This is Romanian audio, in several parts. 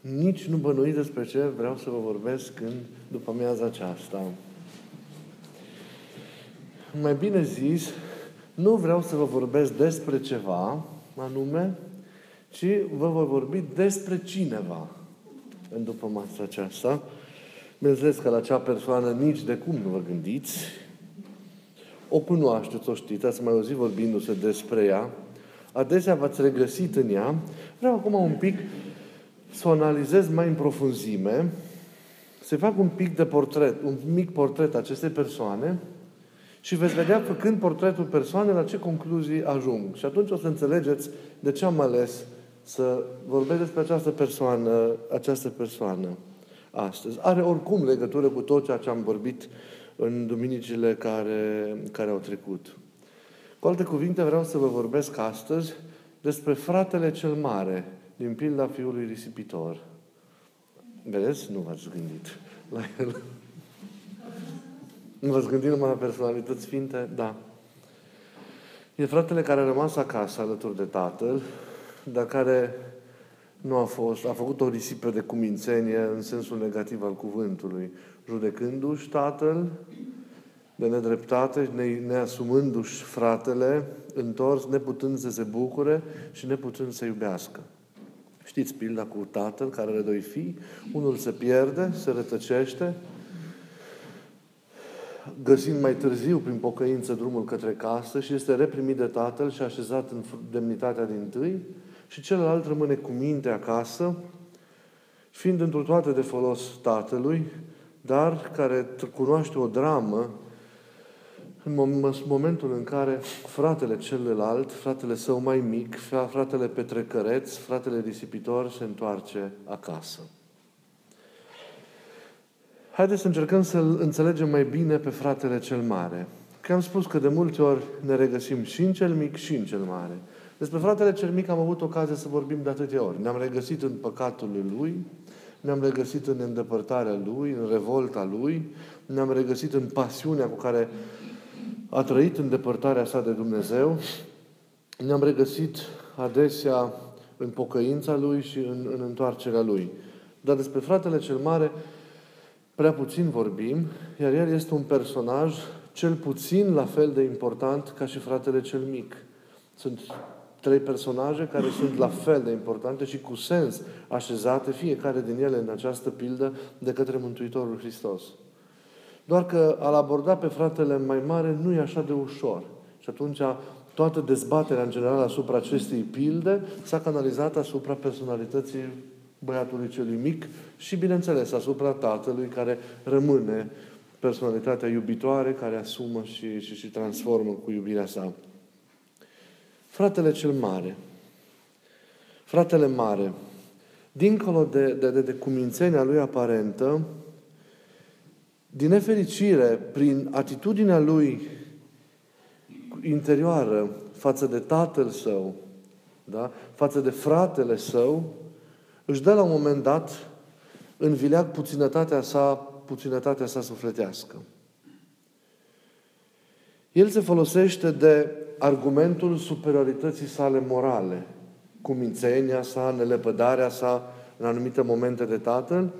Nici nu bănuiți despre ce vreau să vă vorbesc în după amiaza aceasta. Mai bine zis, nu vreau să vă vorbesc despre ceva anume, ci vă voi vorbi despre cineva în după masa aceasta. Bineînțeles că la acea persoană nici de cum nu vă gândiți. O cunoașteți, o știți, ați mai auzit vorbindu-se despre ea. Adesea v-ați regăsit în ea. Vreau acum un pic să o analizez mai în profunzime, să fac un pic de portret, un mic portret acestei persoane și veți vedea, făcând portretul persoanei, la ce concluzii ajung. Și atunci o să înțelegeți de ce am ales să vorbesc despre această persoană, această persoană astăzi. Are oricum legătură cu tot ceea ce am vorbit în duminicile care, care au trecut. Cu alte cuvinte, vreau să vă vorbesc astăzi despre fratele cel mare din pilda fiului risipitor. Vedeți? Nu v-ați gândit la el. Nu v-ați gândit numai la personalități sfinte? Da. E fratele care a rămas acasă alături de tatăl, dar care nu a fost, a făcut o risipă de cumințenie în sensul negativ al cuvântului, judecându-și tatăl de nedreptate, ne, neasumându-și fratele, întors, neputând să se bucure și neputând să iubească. Știți pilda cu tatăl care are doi fii, unul se pierde, se rătăcește, găsind mai târziu prin pocăință drumul către casă și este reprimit de tatăl și așezat în demnitatea din tâi și celălalt rămâne cu minte acasă, fiind într toate de folos tatălui, dar care cunoaște o dramă în momentul în care fratele celălalt, fratele său mai mic, fratele petrecăreț, fratele risipitor se întoarce acasă. Haideți să încercăm să-l înțelegem mai bine pe fratele cel mare. Că am spus că de multe ori ne regăsim și în cel mic și în cel mare. Despre fratele cel mic am avut ocazia să vorbim de atâtea ori. Ne-am regăsit în păcatul lui, ne-am regăsit în îndepărtarea lui, în revolta lui, ne-am regăsit în pasiunea cu care a trăit în depărtarea sa de Dumnezeu, ne-am regăsit adesea în pocăința lui și în, în întoarcerea lui. Dar despre fratele cel mare prea puțin vorbim, iar el este un personaj cel puțin la fel de important ca și fratele cel mic. Sunt trei personaje care sunt la fel de importante și cu sens așezate, fiecare din ele în această pildă, de către Mântuitorul Hristos. Doar că al aborda pe fratele mai mare nu e așa de ușor. Și atunci toată dezbaterea în general asupra acestei pilde s-a canalizat asupra personalității băiatului celui mic și, bineînțeles, asupra tatălui care rămâne personalitatea iubitoare, care asumă și, și, și transformă cu iubirea sa. Fratele cel mare. Fratele mare. Dincolo de, de, de, de cumințenia lui aparentă, din nefericire, prin atitudinea lui interioară față de tatăl său, da? față de fratele său, își dă la un moment dat în vileag puținătatea sa, puținătatea sa sufletească. El se folosește de argumentul superiorității sale morale, cumințenia sa, nelepădarea sa în anumite momente de tatăl,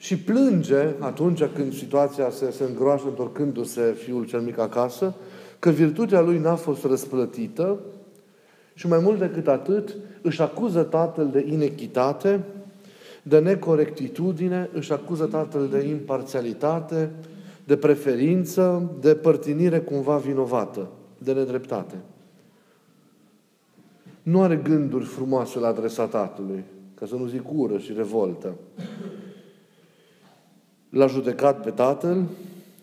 și plânge atunci când situația se, se îngroașă întorcându-se fiul cel mic acasă, că virtutea lui n-a fost răsplătită și mai mult decât atât, își acuză tatăl de inechitate, de necorectitudine, își acuză tatăl de imparțialitate, de preferință, de părtinire cumva vinovată, de nedreptate. Nu are gânduri frumoase la adresa tatălui, ca să nu zic ură și revoltă. L-a judecat pe tatăl,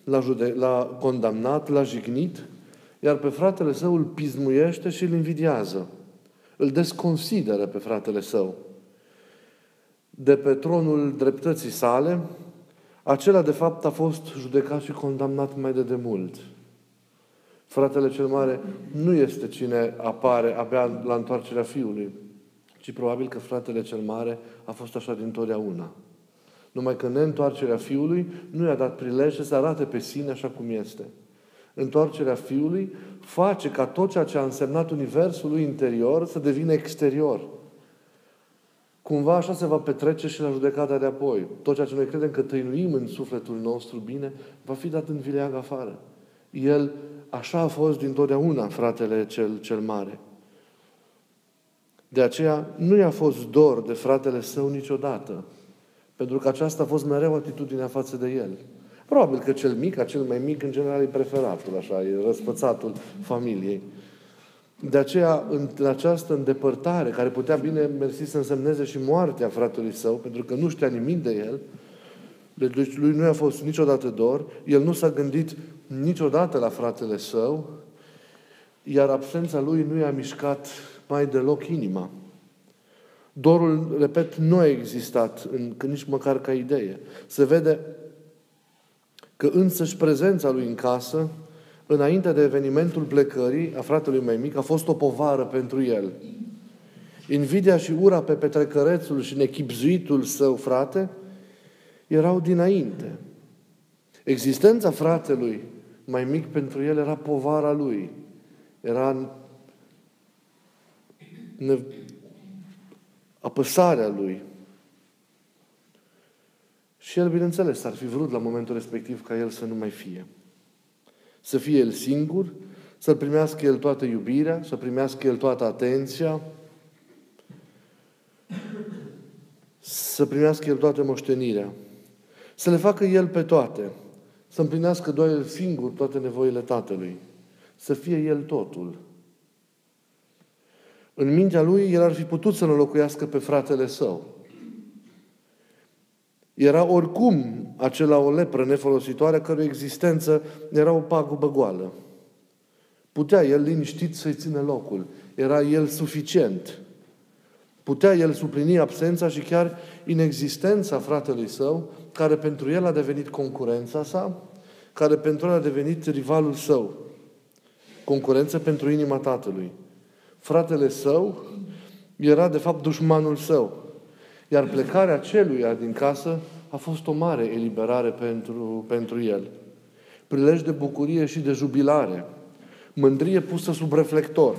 l-a, jude- l-a condamnat, l-a jignit, iar pe fratele său îl pismuiește și îl invidiază. Îl desconsideră pe fratele său. De pe tronul dreptății sale, acela de fapt a fost judecat și condamnat mai de demult. Fratele cel mare nu este cine apare abia la întoarcerea fiului, ci probabil că fratele cel mare a fost așa din totdeauna. Numai că neîntoarcerea Fiului nu i-a dat prilej să arate pe sine așa cum este. Întoarcerea Fiului face ca tot ceea ce a însemnat Universul lui interior să devină exterior. Cumva așa se va petrece și la judecata de apoi. Tot ceea ce noi credem că tăinuim în sufletul nostru bine, va fi dat în vileag afară. El așa a fost dintotdeauna fratele cel, cel mare. De aceea nu i-a fost dor de fratele său niciodată, pentru că aceasta a fost mereu atitudinea față de el. Probabil că cel mic, acel mai mic, în general, e preferatul, așa, e răspățatul familiei. De aceea, în această îndepărtare, care putea bine mersi să însemneze și moartea fratelui său, pentru că nu știa nimic de el, deci lui nu i-a fost niciodată dor, el nu s-a gândit niciodată la fratele său, iar absența lui nu i-a mișcat mai deloc inima. Dorul, repet, nu a existat în, nici măcar ca idee. Se vede că însăși prezența lui în casă, înainte de evenimentul plecării a fratelui mai mic, a fost o povară pentru el. Invidia și ura pe petrecărețul și nechipzuitul său frate erau dinainte. Existența fratelui mai mic pentru el era povara lui. Era apăsarea lui. Și el, bineînțeles, ar fi vrut la momentul respectiv ca el să nu mai fie. Să fie el singur, să primească el toată iubirea, să primească el toată atenția, să primească el toată moștenirea, să le facă el pe toate, să împlinească doar el singur toate nevoile Tatălui, să fie el totul. În mintea lui, el ar fi putut să înlocuiască pe fratele său. Era oricum acela o lepră nefolositoare, cărui existență era o pagubă goală. Putea el liniștit să-i ține locul. Era el suficient. Putea el suplini absența și chiar inexistența fratelui său, care pentru el a devenit concurența sa, care pentru el a devenit rivalul său. Concurență pentru inima tatălui. Fratele său era de fapt dușmanul său. Iar plecarea celuia din casă a fost o mare eliberare pentru, pentru el. Prilej de bucurie și de jubilare. Mândrie pusă sub reflector.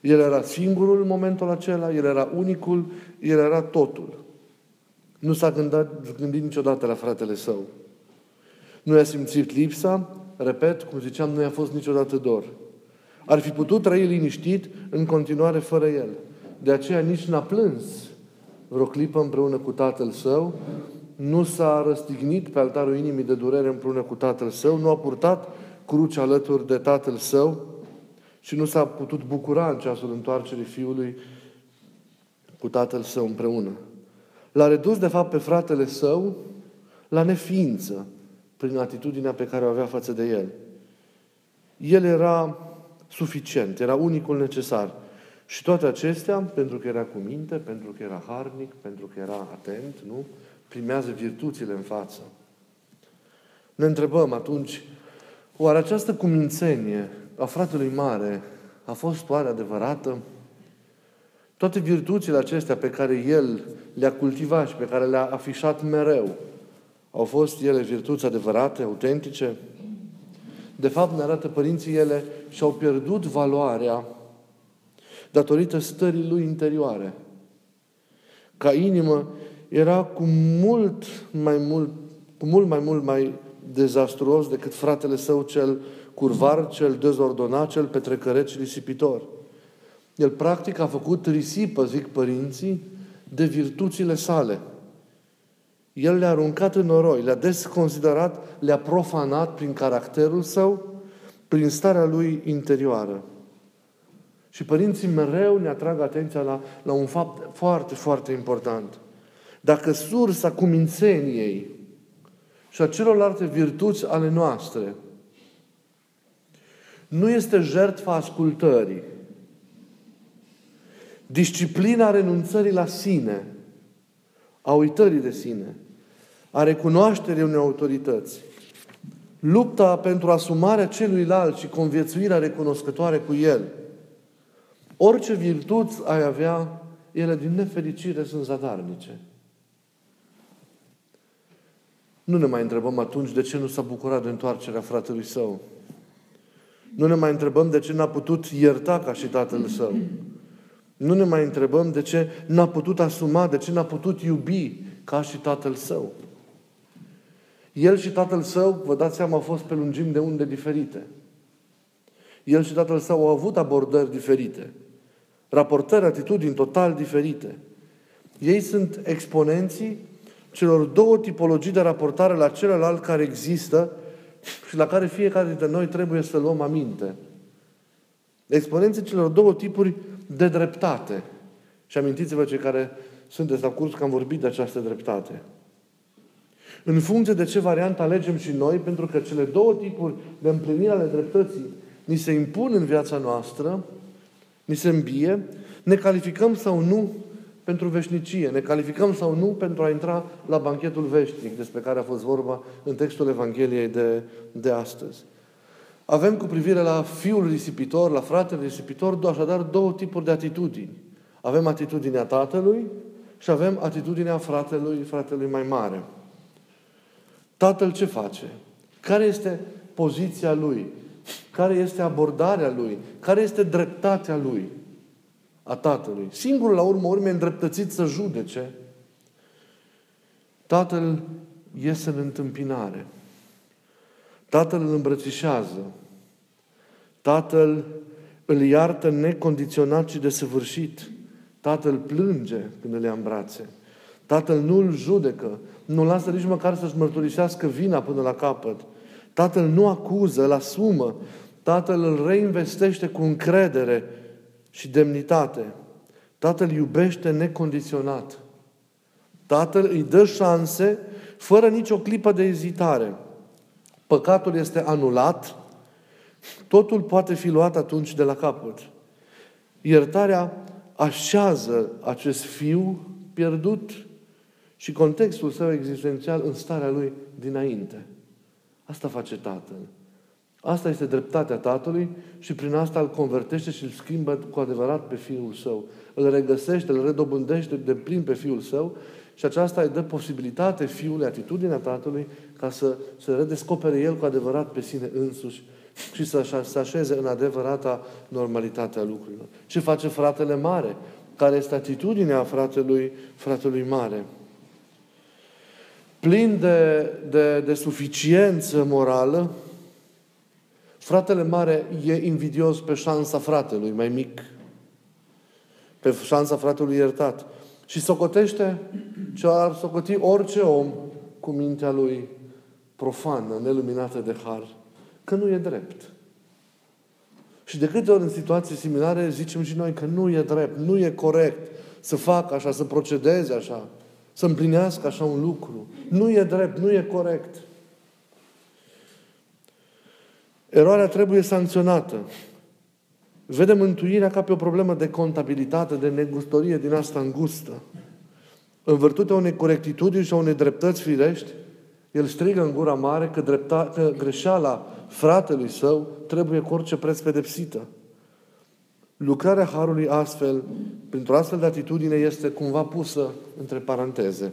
El era singurul în momentul acela, el era unicul, el era totul. Nu s-a gândit, gândit niciodată la fratele său. Nu i-a simțit lipsa, repet, cum ziceam, nu i-a fost niciodată dor. Ar fi putut trăi liniștit în continuare fără el. De aceea nici n-a plâns vreo clipă împreună cu tatăl său, nu s-a răstignit pe altarul inimii de durere împreună cu tatăl său, nu a purtat crucea alături de tatăl său și nu s-a putut bucura în ceasul întoarcerii fiului cu tatăl său împreună. L-a redus, de fapt, pe fratele său la neființă prin atitudinea pe care o avea față de el. El era suficient, era unicul necesar. Și toate acestea, pentru că era cu minte, pentru că era harnic, pentru că era atent, nu? Primează virtuțile în față. Ne întrebăm atunci, oare această cumințenie a fratelui mare a fost oare adevărată? Toate virtuțile acestea pe care el le-a cultivat și pe care le-a afișat mereu, au fost ele virtuți adevărate, autentice? De fapt, ne arată părinții ele și-au pierdut valoarea datorită stării lui interioare. Ca inimă era cu mult mai mult, cu mult mai mult mai dezastruos decât fratele său cel curvar, cel dezordonat, cel petrecăreț și risipitor. El practic a făcut risipă, zic părinții, de virtuțile sale. El le-a aruncat în noroi, le-a desconsiderat, le-a profanat prin caracterul său, prin starea lui interioară. Și părinții mereu ne atrag atenția la, la un fapt foarte, foarte important. Dacă sursa cumințeniei și a celorlalte virtuți ale noastre nu este jertfa ascultării, disciplina renunțării la sine, a uitării de sine, a recunoașterii unei autorități, lupta pentru asumarea celuilalt și conviețuirea recunoscătoare cu el. Orice virtuți ai avea, ele din nefericire sunt zadarnice. Nu ne mai întrebăm atunci de ce nu s-a bucurat de întoarcerea fratelui său. Nu ne mai întrebăm de ce n-a putut ierta ca și tatăl său. Nu ne mai întrebăm de ce n-a putut asuma, de ce n-a putut iubi ca și tatăl său. El și tatăl său, vă dați seama, au fost pe lungimi de unde diferite. El și tatăl său au avut abordări diferite, raportări, atitudini total diferite. Ei sunt exponenții celor două tipologii de raportare la celălalt care există și la care fiecare dintre noi trebuie să luăm aminte. Exponenții celor două tipuri de dreptate. Și amintiți-vă cei care sunteți la curs că am vorbit de această dreptate. În funcție de ce variantă alegem și noi, pentru că cele două tipuri de împlinire ale dreptății ni se impun în viața noastră, ni se îmbie, ne calificăm sau nu pentru veșnicie, ne calificăm sau nu pentru a intra la banchetul veșnic despre care a fost vorba în textul Evangheliei de, de astăzi. Avem cu privire la fiul risipitor, la fratele risipitor, așadar două tipuri de atitudini. Avem atitudinea tatălui și avem atitudinea fratelui, fratelui mai mare. Tatăl ce face? Care este poziția lui? Care este abordarea lui? Care este dreptatea lui? A tatălui. Singurul, la urmă urme, îndreptățit să judece. Tatăl iese în întâmpinare. Tatăl îl îmbrățișează. Tatăl îl iartă necondiționat și desăvârșit. Tatăl plânge când îl ia în brațe. Tatăl nu îl judecă, nu lasă nici măcar să-și mărturisească vina până la capăt. Tatăl nu acuză, îl asumă. Tatăl îl reinvestește cu încredere și demnitate. Tatăl iubește necondiționat. Tatăl îi dă șanse fără nicio clipă de ezitare. Păcatul este anulat, totul poate fi luat atunci de la capăt. Iertarea așează acest fiu pierdut și contextul său existențial în starea lui dinainte. Asta face Tatăl. Asta este dreptatea Tatălui și prin asta îl convertește și îl schimbă cu adevărat pe Fiul Său. Îl regăsește, îl redobândește de plin pe Fiul Său și aceasta îi dă posibilitate Fiului, atitudinea Tatălui, ca să se redescopere El cu adevărat pe sine însuși și să se așeze în adevărata normalitate a lucrurilor. Ce face fratele mare? Care este atitudinea fratelui, fratelui mare? Plin de, de, de suficiență morală, fratele mare e invidios pe șansa fratelui mai mic, pe șansa fratelui iertat. Și socotește ce ar socoti orice om cu mintea lui profană, neluminată de har, că nu e drept. Și de câte ori în situații similare zicem și noi că nu e drept, nu e corect să facă așa, să procedeze așa să împlinească așa un lucru. Nu e drept, nu e corect. Eroarea trebuie sancționată. Vedem mântuirea ca pe o problemă de contabilitate, de negustorie din asta îngustă. În virtutea unei corectitudini și a unei dreptăți firești, el strigă în gura mare că, drepta, că greșeala fratelui său trebuie cu orice preț pedepsită. Lucrarea Harului astfel, printr-o astfel de atitudine, este cumva pusă între paranteze.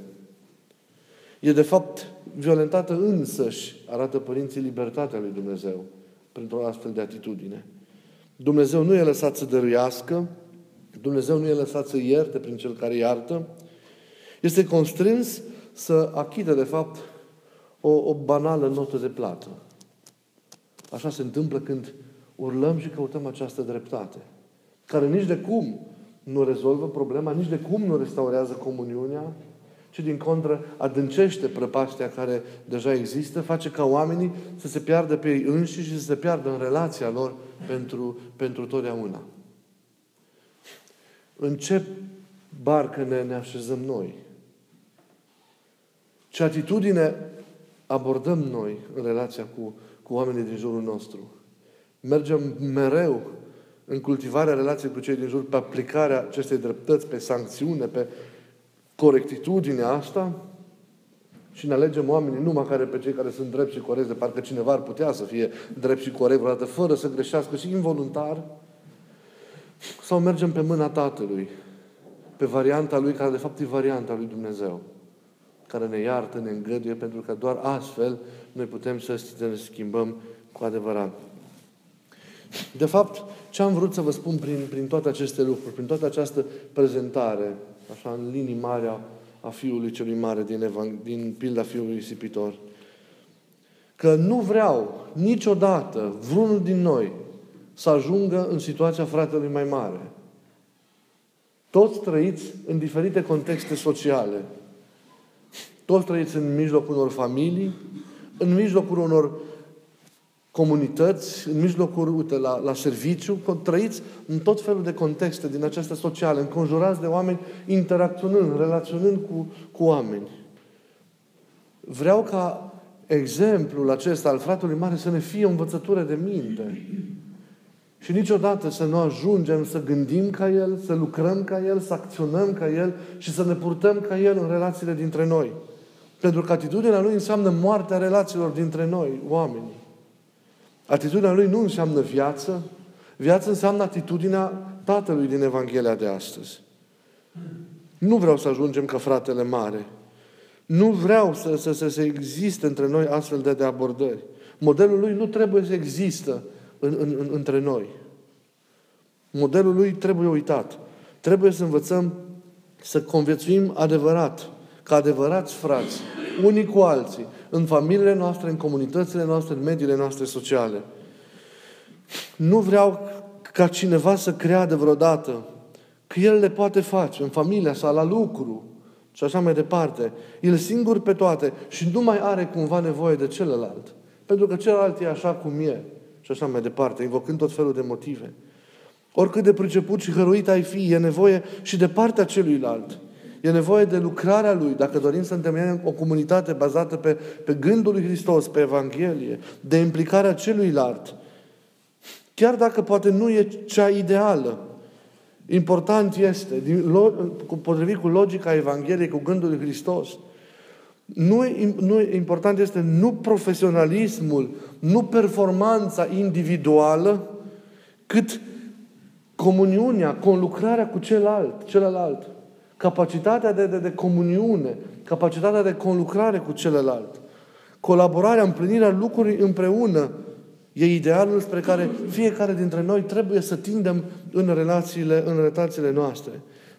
E de fapt violentată însăși, arată părinții, libertatea lui Dumnezeu printr-o astfel de atitudine. Dumnezeu nu e lăsat să dăruiască, Dumnezeu nu e lăsat să ierte prin cel care iartă, este constrâns să achite, de fapt, o, o banală notă de plată. Așa se întâmplă când urlăm și căutăm această dreptate care nici de cum nu rezolvă problema, nici de cum nu restaurează comuniunea, ci din contră adâncește prăpastia care deja există, face ca oamenii să se piardă pe ei înșiși și să se piardă în relația lor pentru, pentru totdeauna. În ce barcă ne, ne așezăm noi? Ce atitudine abordăm noi în relația cu, cu oamenii din jurul nostru? Mergem mereu în cultivarea relației cu cei din jur, pe aplicarea acestei dreptăți, pe sancțiune, pe corectitudinea asta și ne alegem oamenii numai care pe cei care sunt drepți și corecți, de parcă cineva ar putea să fie drept și corect vreodată, fără să greșească și involuntar, sau mergem pe mâna Tatălui, pe varianta Lui, care de fapt e varianta Lui Dumnezeu, care ne iartă, ne îngăduie, pentru că doar astfel noi putem să ne schimbăm cu adevărat. De fapt, ce am vrut să vă spun prin, prin toate aceste lucruri, prin toată această prezentare, așa în linii mari a, a Fiului celui Mare din, Evang- din pilda Fiului Risipitor, că nu vreau niciodată vreunul din noi să ajungă în situația fratelui mai mare. Toți trăiți în diferite contexte sociale. Toți trăiți în mijlocul unor familii, în mijlocul unor comunități, în mijlocul, uite, la, la serviciu, trăiți în tot felul de contexte din acestea sociale, înconjurați de oameni, interacționând, relaționând cu, cu oameni. Vreau ca exemplul acesta al fratelui mare să ne fie o învățătură de minte. Și niciodată să nu ajungem să gândim ca El, să lucrăm ca El, să acționăm ca El și să ne purtăm ca El în relațiile dintre noi. Pentru că atitudinea Lui înseamnă moartea relațiilor dintre noi, oamenii. Atitudinea Lui nu înseamnă viață. Viață înseamnă atitudinea Tatălui din Evanghelia de astăzi. Nu vreau să ajungem ca fratele mare. Nu vreau să, să, să, să existe între noi astfel de, de abordări. Modelul lui nu trebuie să există în, în, în, între noi. Modelul lui trebuie uitat. Trebuie să învățăm să conviețuim adevărat, ca adevărați frați, unii cu alții, în familiile noastre, în comunitățile noastre, în mediile noastre sociale. Nu vreau ca cineva să creadă vreodată că el le poate face în familia sa, la lucru și așa mai departe. El singur pe toate și nu mai are cumva nevoie de celălalt. Pentru că celălalt e așa cum e și așa mai departe, invocând tot felul de motive. Oricât de priceput și hăruit ai fi, e nevoie și de partea celuilalt. E nevoie de lucrarea Lui, dacă dorim să întemeiem o comunitate bazată pe, pe gândul lui Hristos, pe Evanghelie, de implicarea celuilalt. Chiar dacă poate nu e cea ideală, important este, potrivit cu logica Evangheliei, cu gândul lui Hristos, nu, nu, important este nu profesionalismul, nu performanța individuală, cât comuniunea, conlucrarea cu celălalt, celălalt. Capacitatea de, de, de comuniune, capacitatea de conlucrare cu celălalt. Colaborarea, împlinirea lucrurilor împreună e idealul spre care fiecare dintre noi trebuie să tindem în relațiile, în relațiile noastre.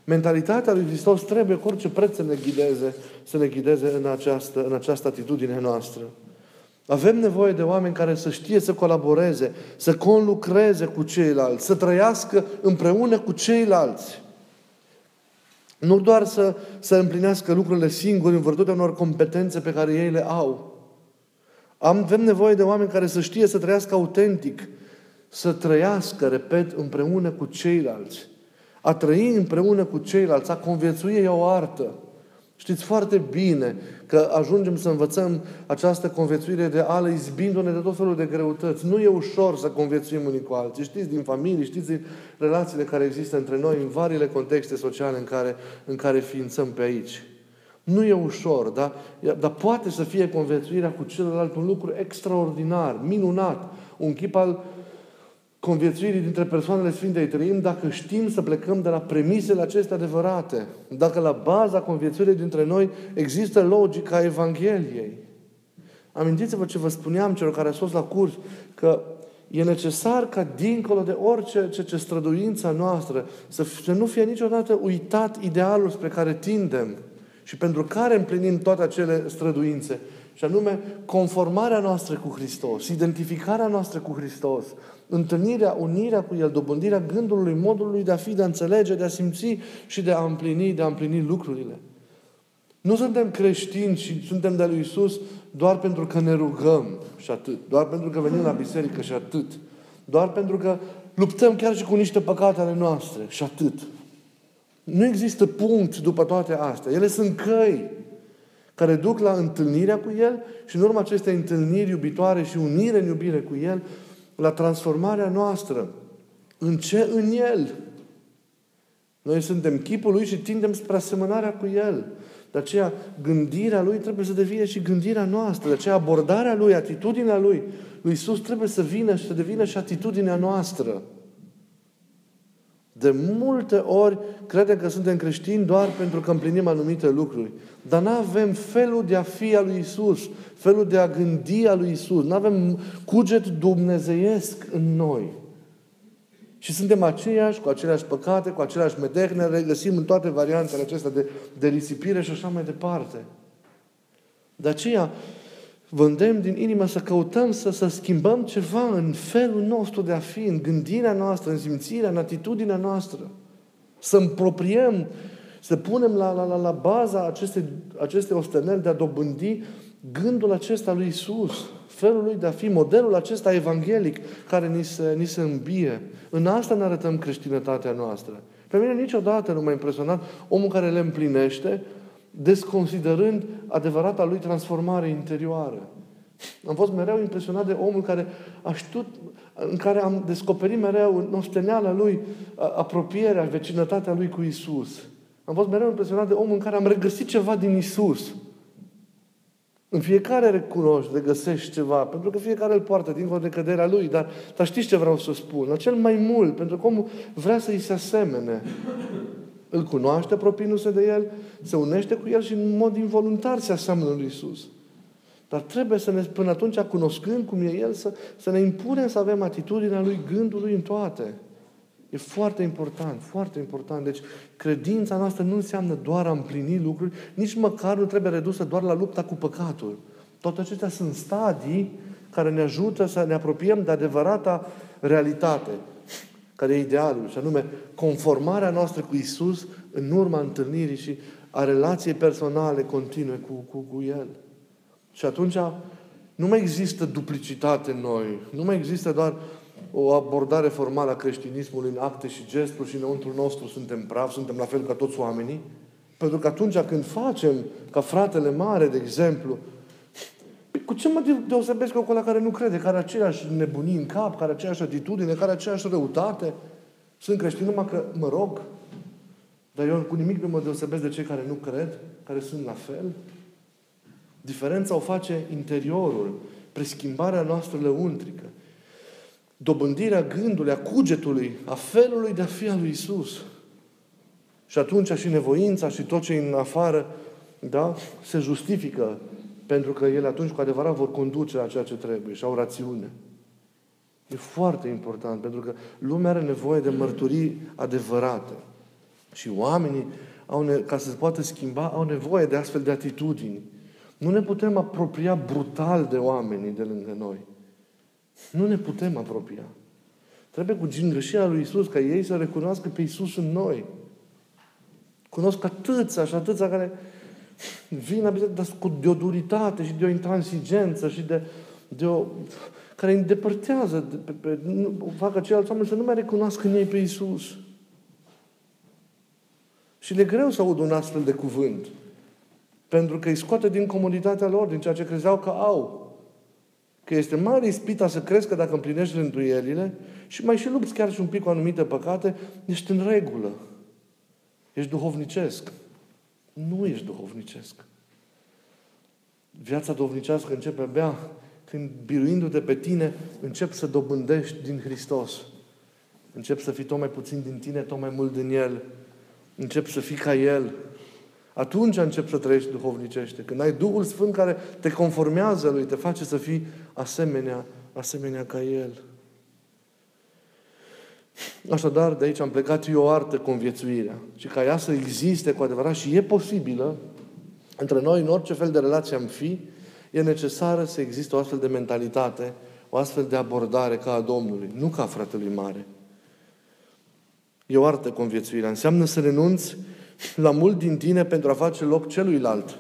Mentalitatea lui Hristos trebuie cu orice preț să ne ghideze, să ne ghideze în această, în această atitudine noastră. Avem nevoie de oameni care să știe să colaboreze, să conlucreze cu ceilalți, să trăiască împreună cu ceilalți. Nu doar să, să împlinească lucrurile singuri în virtutea unor competențe pe care ei le au. Am, avem nevoie de oameni care să știe să trăiască autentic, să trăiască, repet, împreună cu ceilalți. A trăi împreună cu ceilalți, a conviețui e o artă. Știți foarte bine că ajungem să învățăm această conviețuire de ală izbindu-ne de tot felul de greutăți. Nu e ușor să conviețuim unii cu alții. Știți din familie, știți din relațiile care există între noi în variile contexte sociale în care, în care ființăm pe aici. Nu e ușor, da? dar poate să fie conviețuirea cu celălalt un lucru extraordinar, minunat, un chip al conviețuirii dintre persoanele Sfintei Trăim dacă știm să plecăm de la premisele acestea adevărate. Dacă la baza conviețuirii dintre noi există logica Evangheliei. Amintiți-vă ce vă spuneam celor care au fost la curs, că e necesar ca dincolo de orice ce, ce străduința noastră să, să nu fie niciodată uitat idealul spre care tindem și pentru care împlinim toate acele străduințe. Și anume, conformarea noastră cu Hristos, identificarea noastră cu Hristos, întâlnirea, unirea cu El, dobândirea gândului, modului de a fi, de a înțelege, de a simți și de a împlini, de a împlini lucrurile. Nu suntem creștini și suntem de lui Isus doar pentru că ne rugăm și atât. Doar pentru că venim la biserică și atât. Doar pentru că luptăm chiar și cu niște păcate ale noastre și atât. Nu există punct după toate astea. Ele sunt căi care duc la întâlnirea cu El și în urma acestei întâlniri iubitoare și unire în iubire cu El, la transformarea noastră. În ce? În El. Noi suntem chipul Lui și tindem spre asemănarea cu El. De aceea, gândirea Lui trebuie să devină și gândirea noastră. De aceea, abordarea Lui, atitudinea Lui, lui Iisus trebuie să vină și să devină și atitudinea noastră. De multe ori credem că suntem creștini doar pentru că împlinim anumite lucruri. Dar nu avem felul de a fi al lui Isus, felul de a gândi al lui Isus. Nu avem cuget dumnezeiesc în noi. Și suntem aceiași, cu aceleași păcate, cu aceleași medehne, regăsim în toate variantele acestea de, de risipire și așa mai departe. De aceea, vă îndemn din inimă să căutăm să, să schimbăm ceva în felul nostru de a fi, în gândirea noastră, în simțirea, în atitudinea noastră. Să împropriem, să punem la, la, la, la baza acestei, aceste osteneli de a dobândi gândul acesta lui Isus, felul lui de a fi, modelul acesta evanghelic care ni se, ni se îmbie. În asta ne arătăm creștinătatea noastră. Pe mine niciodată nu m-a impresionat omul care le împlinește, desconsiderând adevărata lui transformare interioară. Am fost mereu impresionat de omul care a știut, în care am descoperit mereu în osteneala lui apropierea, vecinătatea lui cu Isus. Am fost mereu impresionat de omul în care am regăsit ceva din Isus. În fiecare recunoști, regăsești ceva, pentru că fiecare îl poartă dincolo de căderea lui, dar, dar știți ce vreau să spun? La cel mai mult, pentru că omul vrea să-i se asemene. Îl cunoaște apropiindu-se de el, se unește cu el și în mod involuntar se aseamănă lui Isus. Dar trebuie să ne, până atunci, cunoscând cum e El, să, să ne impunem să avem atitudinea Lui, gândul Lui în toate. E foarte important, foarte important. Deci, credința noastră nu înseamnă doar a împlini lucruri, nici măcar nu trebuie redusă doar la lupta cu păcatul. Toate acestea sunt stadii care ne ajută să ne apropiem de adevărata realitate, care e idealul, și anume conformarea noastră cu Isus în urma întâlnirii și a relației personale continue cu, cu, cu El. Și atunci nu mai există duplicitate în noi, nu mai există doar o abordare formală a creștinismului în acte și gesturi și înăuntru nostru suntem pravi, suntem la fel ca toți oamenii. Pentru că atunci când facem ca fratele mare, de exemplu, păi cu ce mă deosebesc cu ăla care nu crede, care are aceeași nebunii în cap, care are aceeași atitudine, care are aceeași răutate? Sunt creștin numai că mă rog, dar eu cu nimic nu mă deosebesc de cei care nu cred, care sunt la fel. Diferența o face interiorul, preschimbarea noastră lăuntrică dobândirea gândului, a cugetului, a felului de a fi al lui Isus. Și atunci și nevoința și tot ce e în afară, da, se justifică pentru că ele atunci cu adevărat vor conduce la ceea ce trebuie și au rațiune. E foarte important, pentru că lumea are nevoie de mărturii adevărate. Și oamenii, au ne- ca să se poată schimba, au nevoie de astfel de atitudini. Nu ne putem apropia brutal de oamenii de lângă noi. Nu ne putem apropia. Trebuie cu gingășia lui Isus ca ei să recunoască pe Isus în noi. Cunosc atâția și atâția care vin cu de o duritate și de o intransigență și de, de o, care îi îndepărtează, de, pe, pe, nu, fac ceilalți oameni să nu mai recunoască în ei pe Isus. Și le greu să aud un astfel de cuvânt. Pentru că îi scoate din comunitatea lor, din ceea ce crezeau că au că este mare ispita să crezi că dacă împlinești rânduielile și mai și lupți chiar și un pic cu anumite păcate, ești în regulă. Ești duhovnicesc. Nu ești duhovnicesc. Viața duhovnicească începe abia când, biruindu-te pe tine, încep să dobândești din Hristos. Încep să fii tot mai puțin din tine, tot mai mult din El. Încep să fii ca El. Atunci încep să trăiești duhovnicește. Când ai Duhul Sfânt care te conformează Lui, te face să fii asemenea, asemenea ca El. Așadar, de aici am plecat eu o artă conviețuirea. Și ca ea să existe cu adevărat și e posibilă, între noi, în orice fel de relație am fi, e necesară să existe o astfel de mentalitate, o astfel de abordare ca a Domnului, nu ca a fratelui mare. E o artă conviețuirea. Înseamnă să renunți la mult din tine pentru a face loc celuilalt.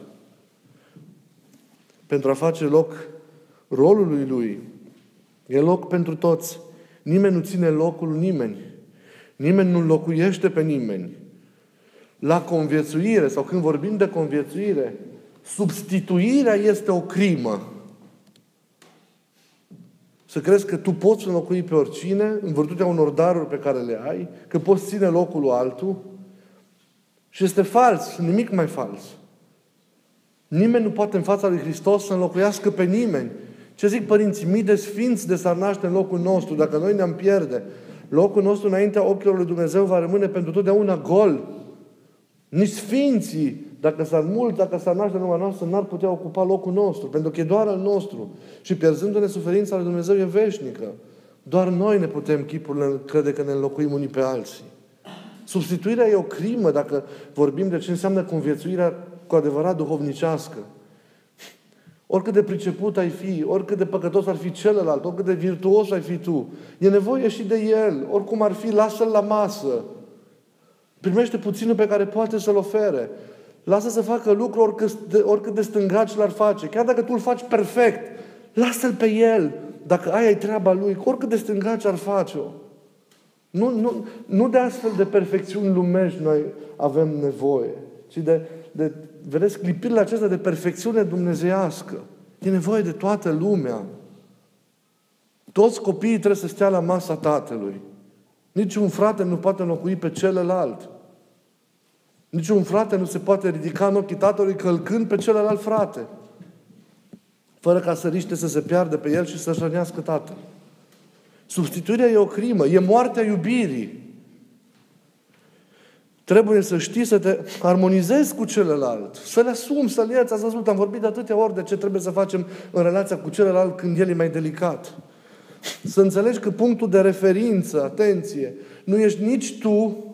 Pentru a face loc rolului lui. E loc pentru toți. Nimeni nu ține locul nimeni. Nimeni nu locuiește pe nimeni. La conviețuire, sau când vorbim de conviețuire, substituirea este o crimă. Să crezi că tu poți înlocui pe oricine în virtutea unor daruri pe care le ai, că poți ține locul lui altul, și este fals, nimic mai fals. Nimeni nu poate în fața lui Hristos să înlocuiască pe nimeni. Ce zic părinții? Mii de sfinți de s-ar naște în locul nostru. Dacă noi ne-am pierde, locul nostru înaintea ochilor lui Dumnezeu va rămâne pentru totdeauna gol. Nici sfinții, dacă s-ar mult, dacă s-ar naște în lumea noastră, n-ar putea ocupa locul nostru, pentru că e doar al nostru. Și pierzându-ne suferința lui Dumnezeu e veșnică. Doar noi ne putem chipul crede că ne înlocuim unii pe alții. Substituirea e o crimă dacă vorbim de ce înseamnă conviețuirea cu adevărat duhovnicească. Oricât de priceput ai fi, oricât de păcătos ar fi celălalt, oricât de virtuos ai fi tu, e nevoie și de el. Oricum ar fi, lasă-l la masă. Primește puținul pe care poate să-l ofere. Lasă să facă lucruri oricât de, oricât de stângaci l-ar face. Chiar dacă tu îl faci perfect, lasă-l pe el. Dacă aia e treaba lui, oricât de stângaci ar face-o. Nu, nu, nu de astfel de perfecțiuni lumești noi avem nevoie, ci de, de vedeți, clipirile acestea de perfecțiune dumnezeiască. E nevoie de toată lumea. Toți copiii trebuie să stea la masa tatălui. Niciun frate nu poate înlocui pe celălalt. Niciun frate nu se poate ridica în ochii tatălui călcând pe celălalt frate. Fără ca săriște să se piardă pe el și să-și rănească tatăl. Substituirea e o crimă, e moartea iubirii. Trebuie să știi să te armonizezi cu celălalt, să le asumi, să le iați. Ați văzut, am vorbit de atâtea ori de ce trebuie să facem în relația cu celălalt când el e mai delicat. Să înțelegi că punctul de referință, atenție, nu ești nici tu,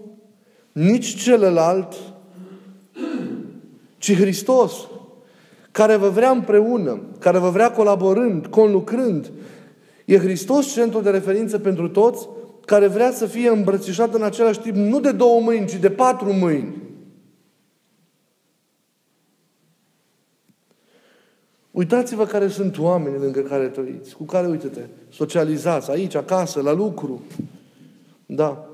nici celălalt, ci Hristos, care vă vrea împreună, care vă vrea colaborând, conlucrând. E Hristos centrul de referință pentru toți, care vrea să fie îmbrățișat în același timp nu de două mâini, ci de patru mâini. Uitați-vă care sunt oamenii lângă care trăiți, cu care, uite-te, socializați aici, acasă, la lucru. Da.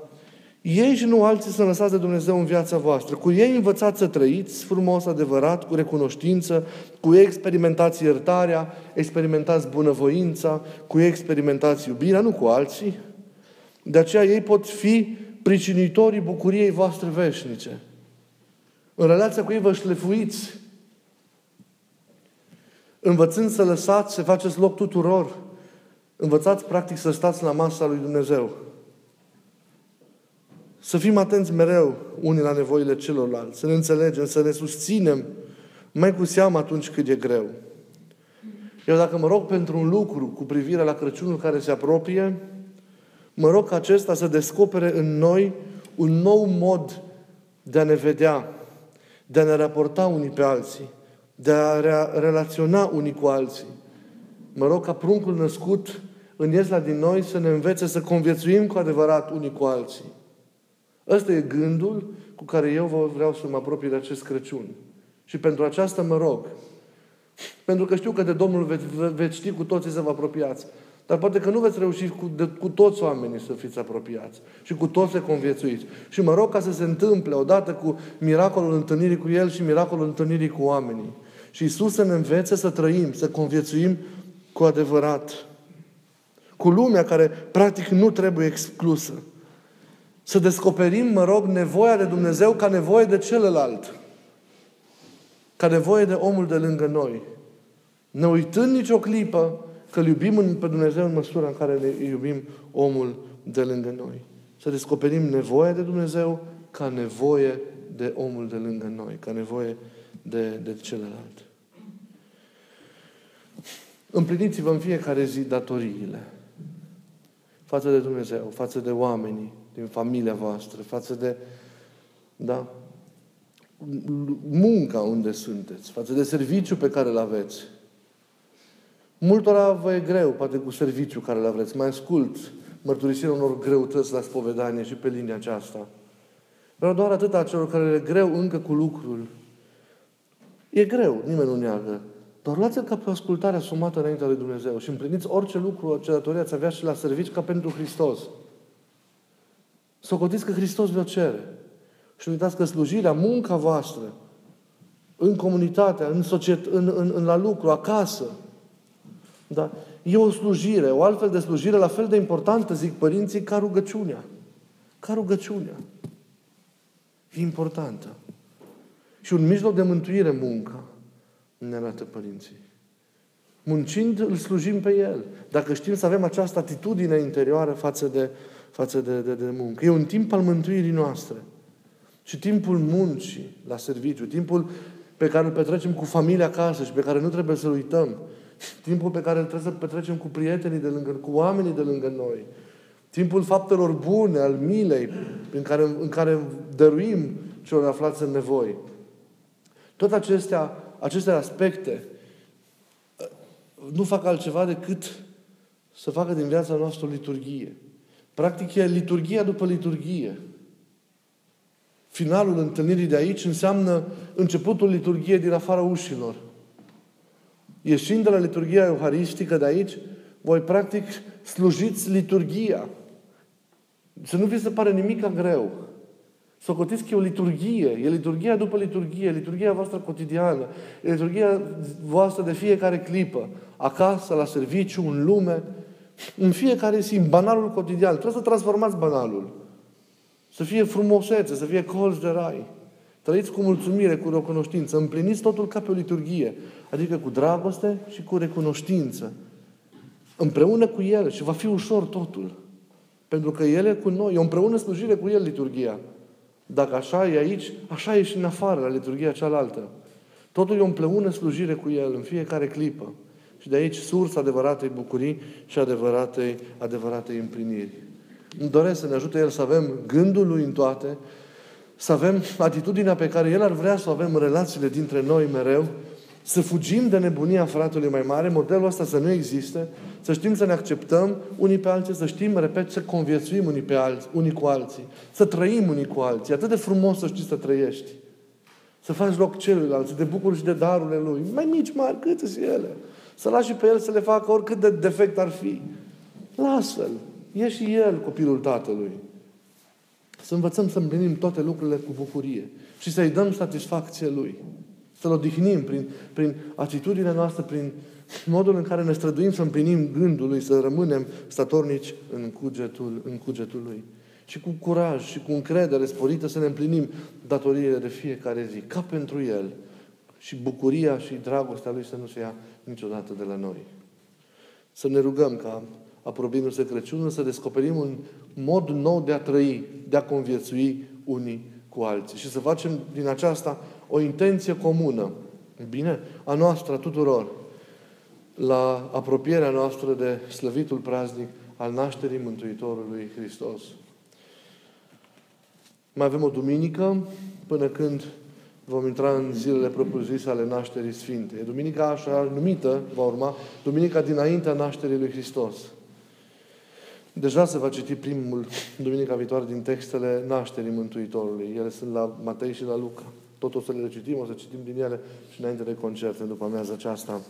Ei și nu alții să lăsați de Dumnezeu în viața voastră. Cu ei învățați să trăiți frumos, adevărat, cu recunoștință, cu ei experimentați iertarea, experimentați bunăvoința, cu ei experimentați iubirea, nu cu alții. De aceea ei pot fi pricinitorii bucuriei voastre veșnice. În relația cu ei vă șlefuiți. Învățând să lăsați, să faceți loc tuturor. Învățați practic să stați la masa lui Dumnezeu. Să fim atenți mereu unii la nevoile celorlalți, să ne înțelegem, să ne susținem, mai cu seamă atunci când e greu. Eu dacă mă rog pentru un lucru cu privire la Crăciunul care se apropie, Mă rog ca acesta să descopere în noi un nou mod de a ne vedea, de a ne raporta unii pe alții, de a re- relaționa unii cu alții. Mă rog ca pruncul născut în Iesla din noi să ne învețe să conviețuim cu adevărat unii cu alții. Ăsta e gândul cu care eu vă vreau să mă apropii de acest Crăciun. Și pentru aceasta mă rog. Pentru că știu că de Domnul veți, veți ști cu toții să vă apropiați. Dar poate că nu veți reuși cu, de, cu toți oamenii să fiți apropiați și cu toți să conviețuiți. Și mă rog ca să se întâmple odată cu miracolul întâlnirii cu El și miracolul întâlnirii cu oamenii. Și Isus să ne învețe să trăim, să conviețuim cu adevărat. Cu lumea care practic nu trebuie exclusă. Să descoperim, mă rog, nevoia de Dumnezeu ca nevoie de celălalt. Ca nevoie de omul de lângă noi. Ne uitând nicio clipă că îl iubim pe Dumnezeu în măsura în care ne iubim omul de lângă noi. Să descoperim nevoia de Dumnezeu ca nevoie de omul de lângă noi, ca nevoie de, de celălalt. Împliniți-vă în fiecare zi datoriile față de Dumnezeu, față de oamenii din familia voastră, față de da, munca unde sunteți, față de serviciu pe care îl aveți, Multora vă e greu, poate cu serviciu care le vreți. Mai ascult mărturisirea unor greutăți la spovedanie și pe linia aceasta. Vreau doar atâta celor care le greu încă cu lucrul. E greu, nimeni nu neagă. Doar luați-l ca pe o ascultare asumată înaintea lui Dumnezeu și împliniți orice lucru, ce datorie ați avea și la servici ca pentru Hristos. Să o că Hristos vă cere. Și nu uitați că slujirea, munca voastră, în comunitatea, în, societ- în, în, în la lucru, acasă, da? E o slujire, o altfel de slujire la fel de importantă, zic părinții, ca rugăciunea. Ca rugăciunea. E importantă. Și un mijloc de mântuire munca, ne arată părinții. Muncind, îl slujim pe El. Dacă știm să avem această atitudine interioară față de, față de, de, de muncă. E un timp al mântuirii noastre. Și timpul muncii la serviciu, timpul pe care îl petrecem cu familia acasă și pe care nu trebuie să-l uităm, timpul pe care îl trebuie să petrecem cu prietenii de lângă, cu oamenii de lângă noi, timpul faptelor bune, al milei, în care, în care dăruim celor aflați în nevoi. Toate acestea, aceste aspecte uh, nu fac altceva decât să facă din viața noastră o liturghie. Practic e liturghia după liturghie. Finalul întâlnirii de aici înseamnă începutul liturghiei din afara ușilor. Ieșind de la liturghia euharistică de aici, voi practic slujiți liturghia. Să nu vi se pare nimic greu. Să că e o liturghie. E liturghia după liturghie, liturghia voastră cotidiană, e liturghia voastră de fiecare clipă. Acasă, la serviciu, în lume, în fiecare zi, în banalul cotidian. Trebuie să transformați banalul. Să fie frumusețe, să fie colț de rai. Trăiți cu mulțumire, cu recunoștință. Împliniți totul ca pe o liturghie. Adică cu dragoste și cu recunoștință. Împreună cu El și va fi ușor totul. Pentru că El e cu noi. E o împreună slujire cu El liturghia. Dacă așa e aici, așa e și în afară, la liturghia cealaltă. Totul e o împreună slujire cu El în fiecare clipă. Și de aici sursa adevăratei bucurii și adevăratei, adevăratei împliniri. Îmi doresc să ne ajute El să avem gândul Lui în toate, să avem atitudinea pe care El ar vrea să o avem în relațiile dintre noi mereu, să fugim de nebunia fratelui mai mare, modelul ăsta să nu existe, să știm să ne acceptăm unii pe alții, să știm, repet, să conviețuim unii, pe alții, unii cu alții, să trăim unii cu alții. Atât de frumos să știi să trăiești. Să faci loc celuilalt, să te bucuri și de darurile Lui. Mai mici, mari, cât sunt ele. Să lași pe El să le facă oricât de defect ar fi. Lasă-L. E și El copilul Tatălui. Să învățăm să împlinim toate lucrurile cu bucurie și să-i dăm satisfacție Lui. Să-L odihnim prin, prin atitudinea noastră, prin modul în care ne străduim să împlinim gândul Lui, să rămânem statornici în cugetul, în cugetul Lui. Și cu curaj și cu încredere sporită să ne împlinim datoriile de fiecare zi, ca pentru El. Și bucuria și dragostea Lui să nu se ia niciodată de la noi. Să ne rugăm ca apropiindu-se Crăciunul, să descoperim un mod nou de a trăi, de a conviețui unii cu alții. Și să facem din aceasta o intenție comună, bine, a noastră, a tuturor, la apropierea noastră de slăvitul praznic al nașterii Mântuitorului Hristos. Mai avem o duminică până când vom intra în zilele propriu-zise ale nașterii Sfinte. E duminica așa numită, va urma, duminica dinaintea nașterii lui Hristos. Deja se va citi primul, duminica viitoare, din textele nașterii Mântuitorului. Ele sunt la Matei și la Luca. Tot o să le citim, o să citim din ele și înainte de concerte, după amiază aceasta.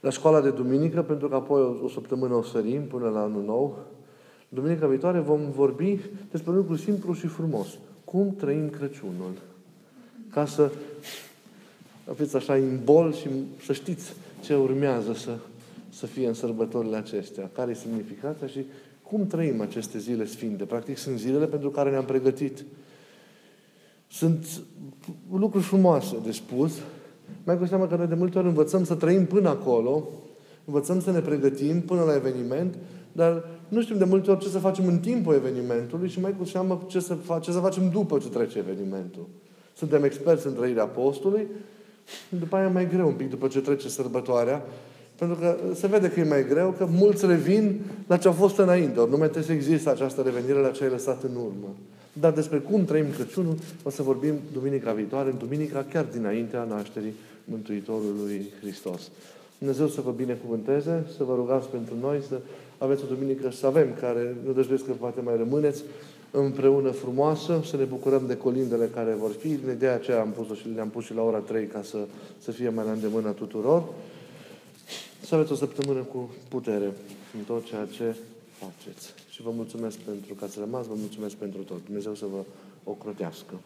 La școala de duminică, pentru că apoi o, o săptămână o sărim până la anul nou, duminica viitoare vom vorbi despre un lucru simplu și frumos. Cum trăim Crăciunul? Ca să fiți așa în bol și să știți ce urmează să să fie în sărbătorile acestea? Care e semnificația și cum trăim aceste zile sfinte? Practic sunt zilele pentru care ne-am pregătit. Sunt lucruri frumoase de spus, mai cu seama că noi de multe ori învățăm să trăim până acolo, învățăm să ne pregătim până la eveniment, dar nu știm de multe ori ce să facem în timpul evenimentului și mai cu seamă ce să, fa- ce să facem după ce trece evenimentul. Suntem experți în trăirea apostolului, după aia mai greu un pic după ce trece sărbătoarea, pentru că se vede că e mai greu, că mulți revin la ce a fost înainte. Ori nu mai trebuie să există această revenire la ce ai lăsat în urmă. Dar despre cum trăim Crăciunul o să vorbim duminica viitoare, în duminica chiar dinaintea nașterii Mântuitorului Hristos. Dumnezeu să vă binecuvânteze, să vă rugați pentru noi, să aveți o duminică, să avem, care nu dăjduiesc că poate mai rămâneți, împreună frumoasă, să ne bucurăm de colindele care vor fi. Din ideea aceea am pus și le-am pus și la ora 3 ca să, să fie mai la îndemână tuturor. Să aveți o săptămână cu putere în tot ceea ce faceți. Și vă mulțumesc pentru că ați rămas, vă mulțumesc pentru tot. Dumnezeu să vă ocrotească.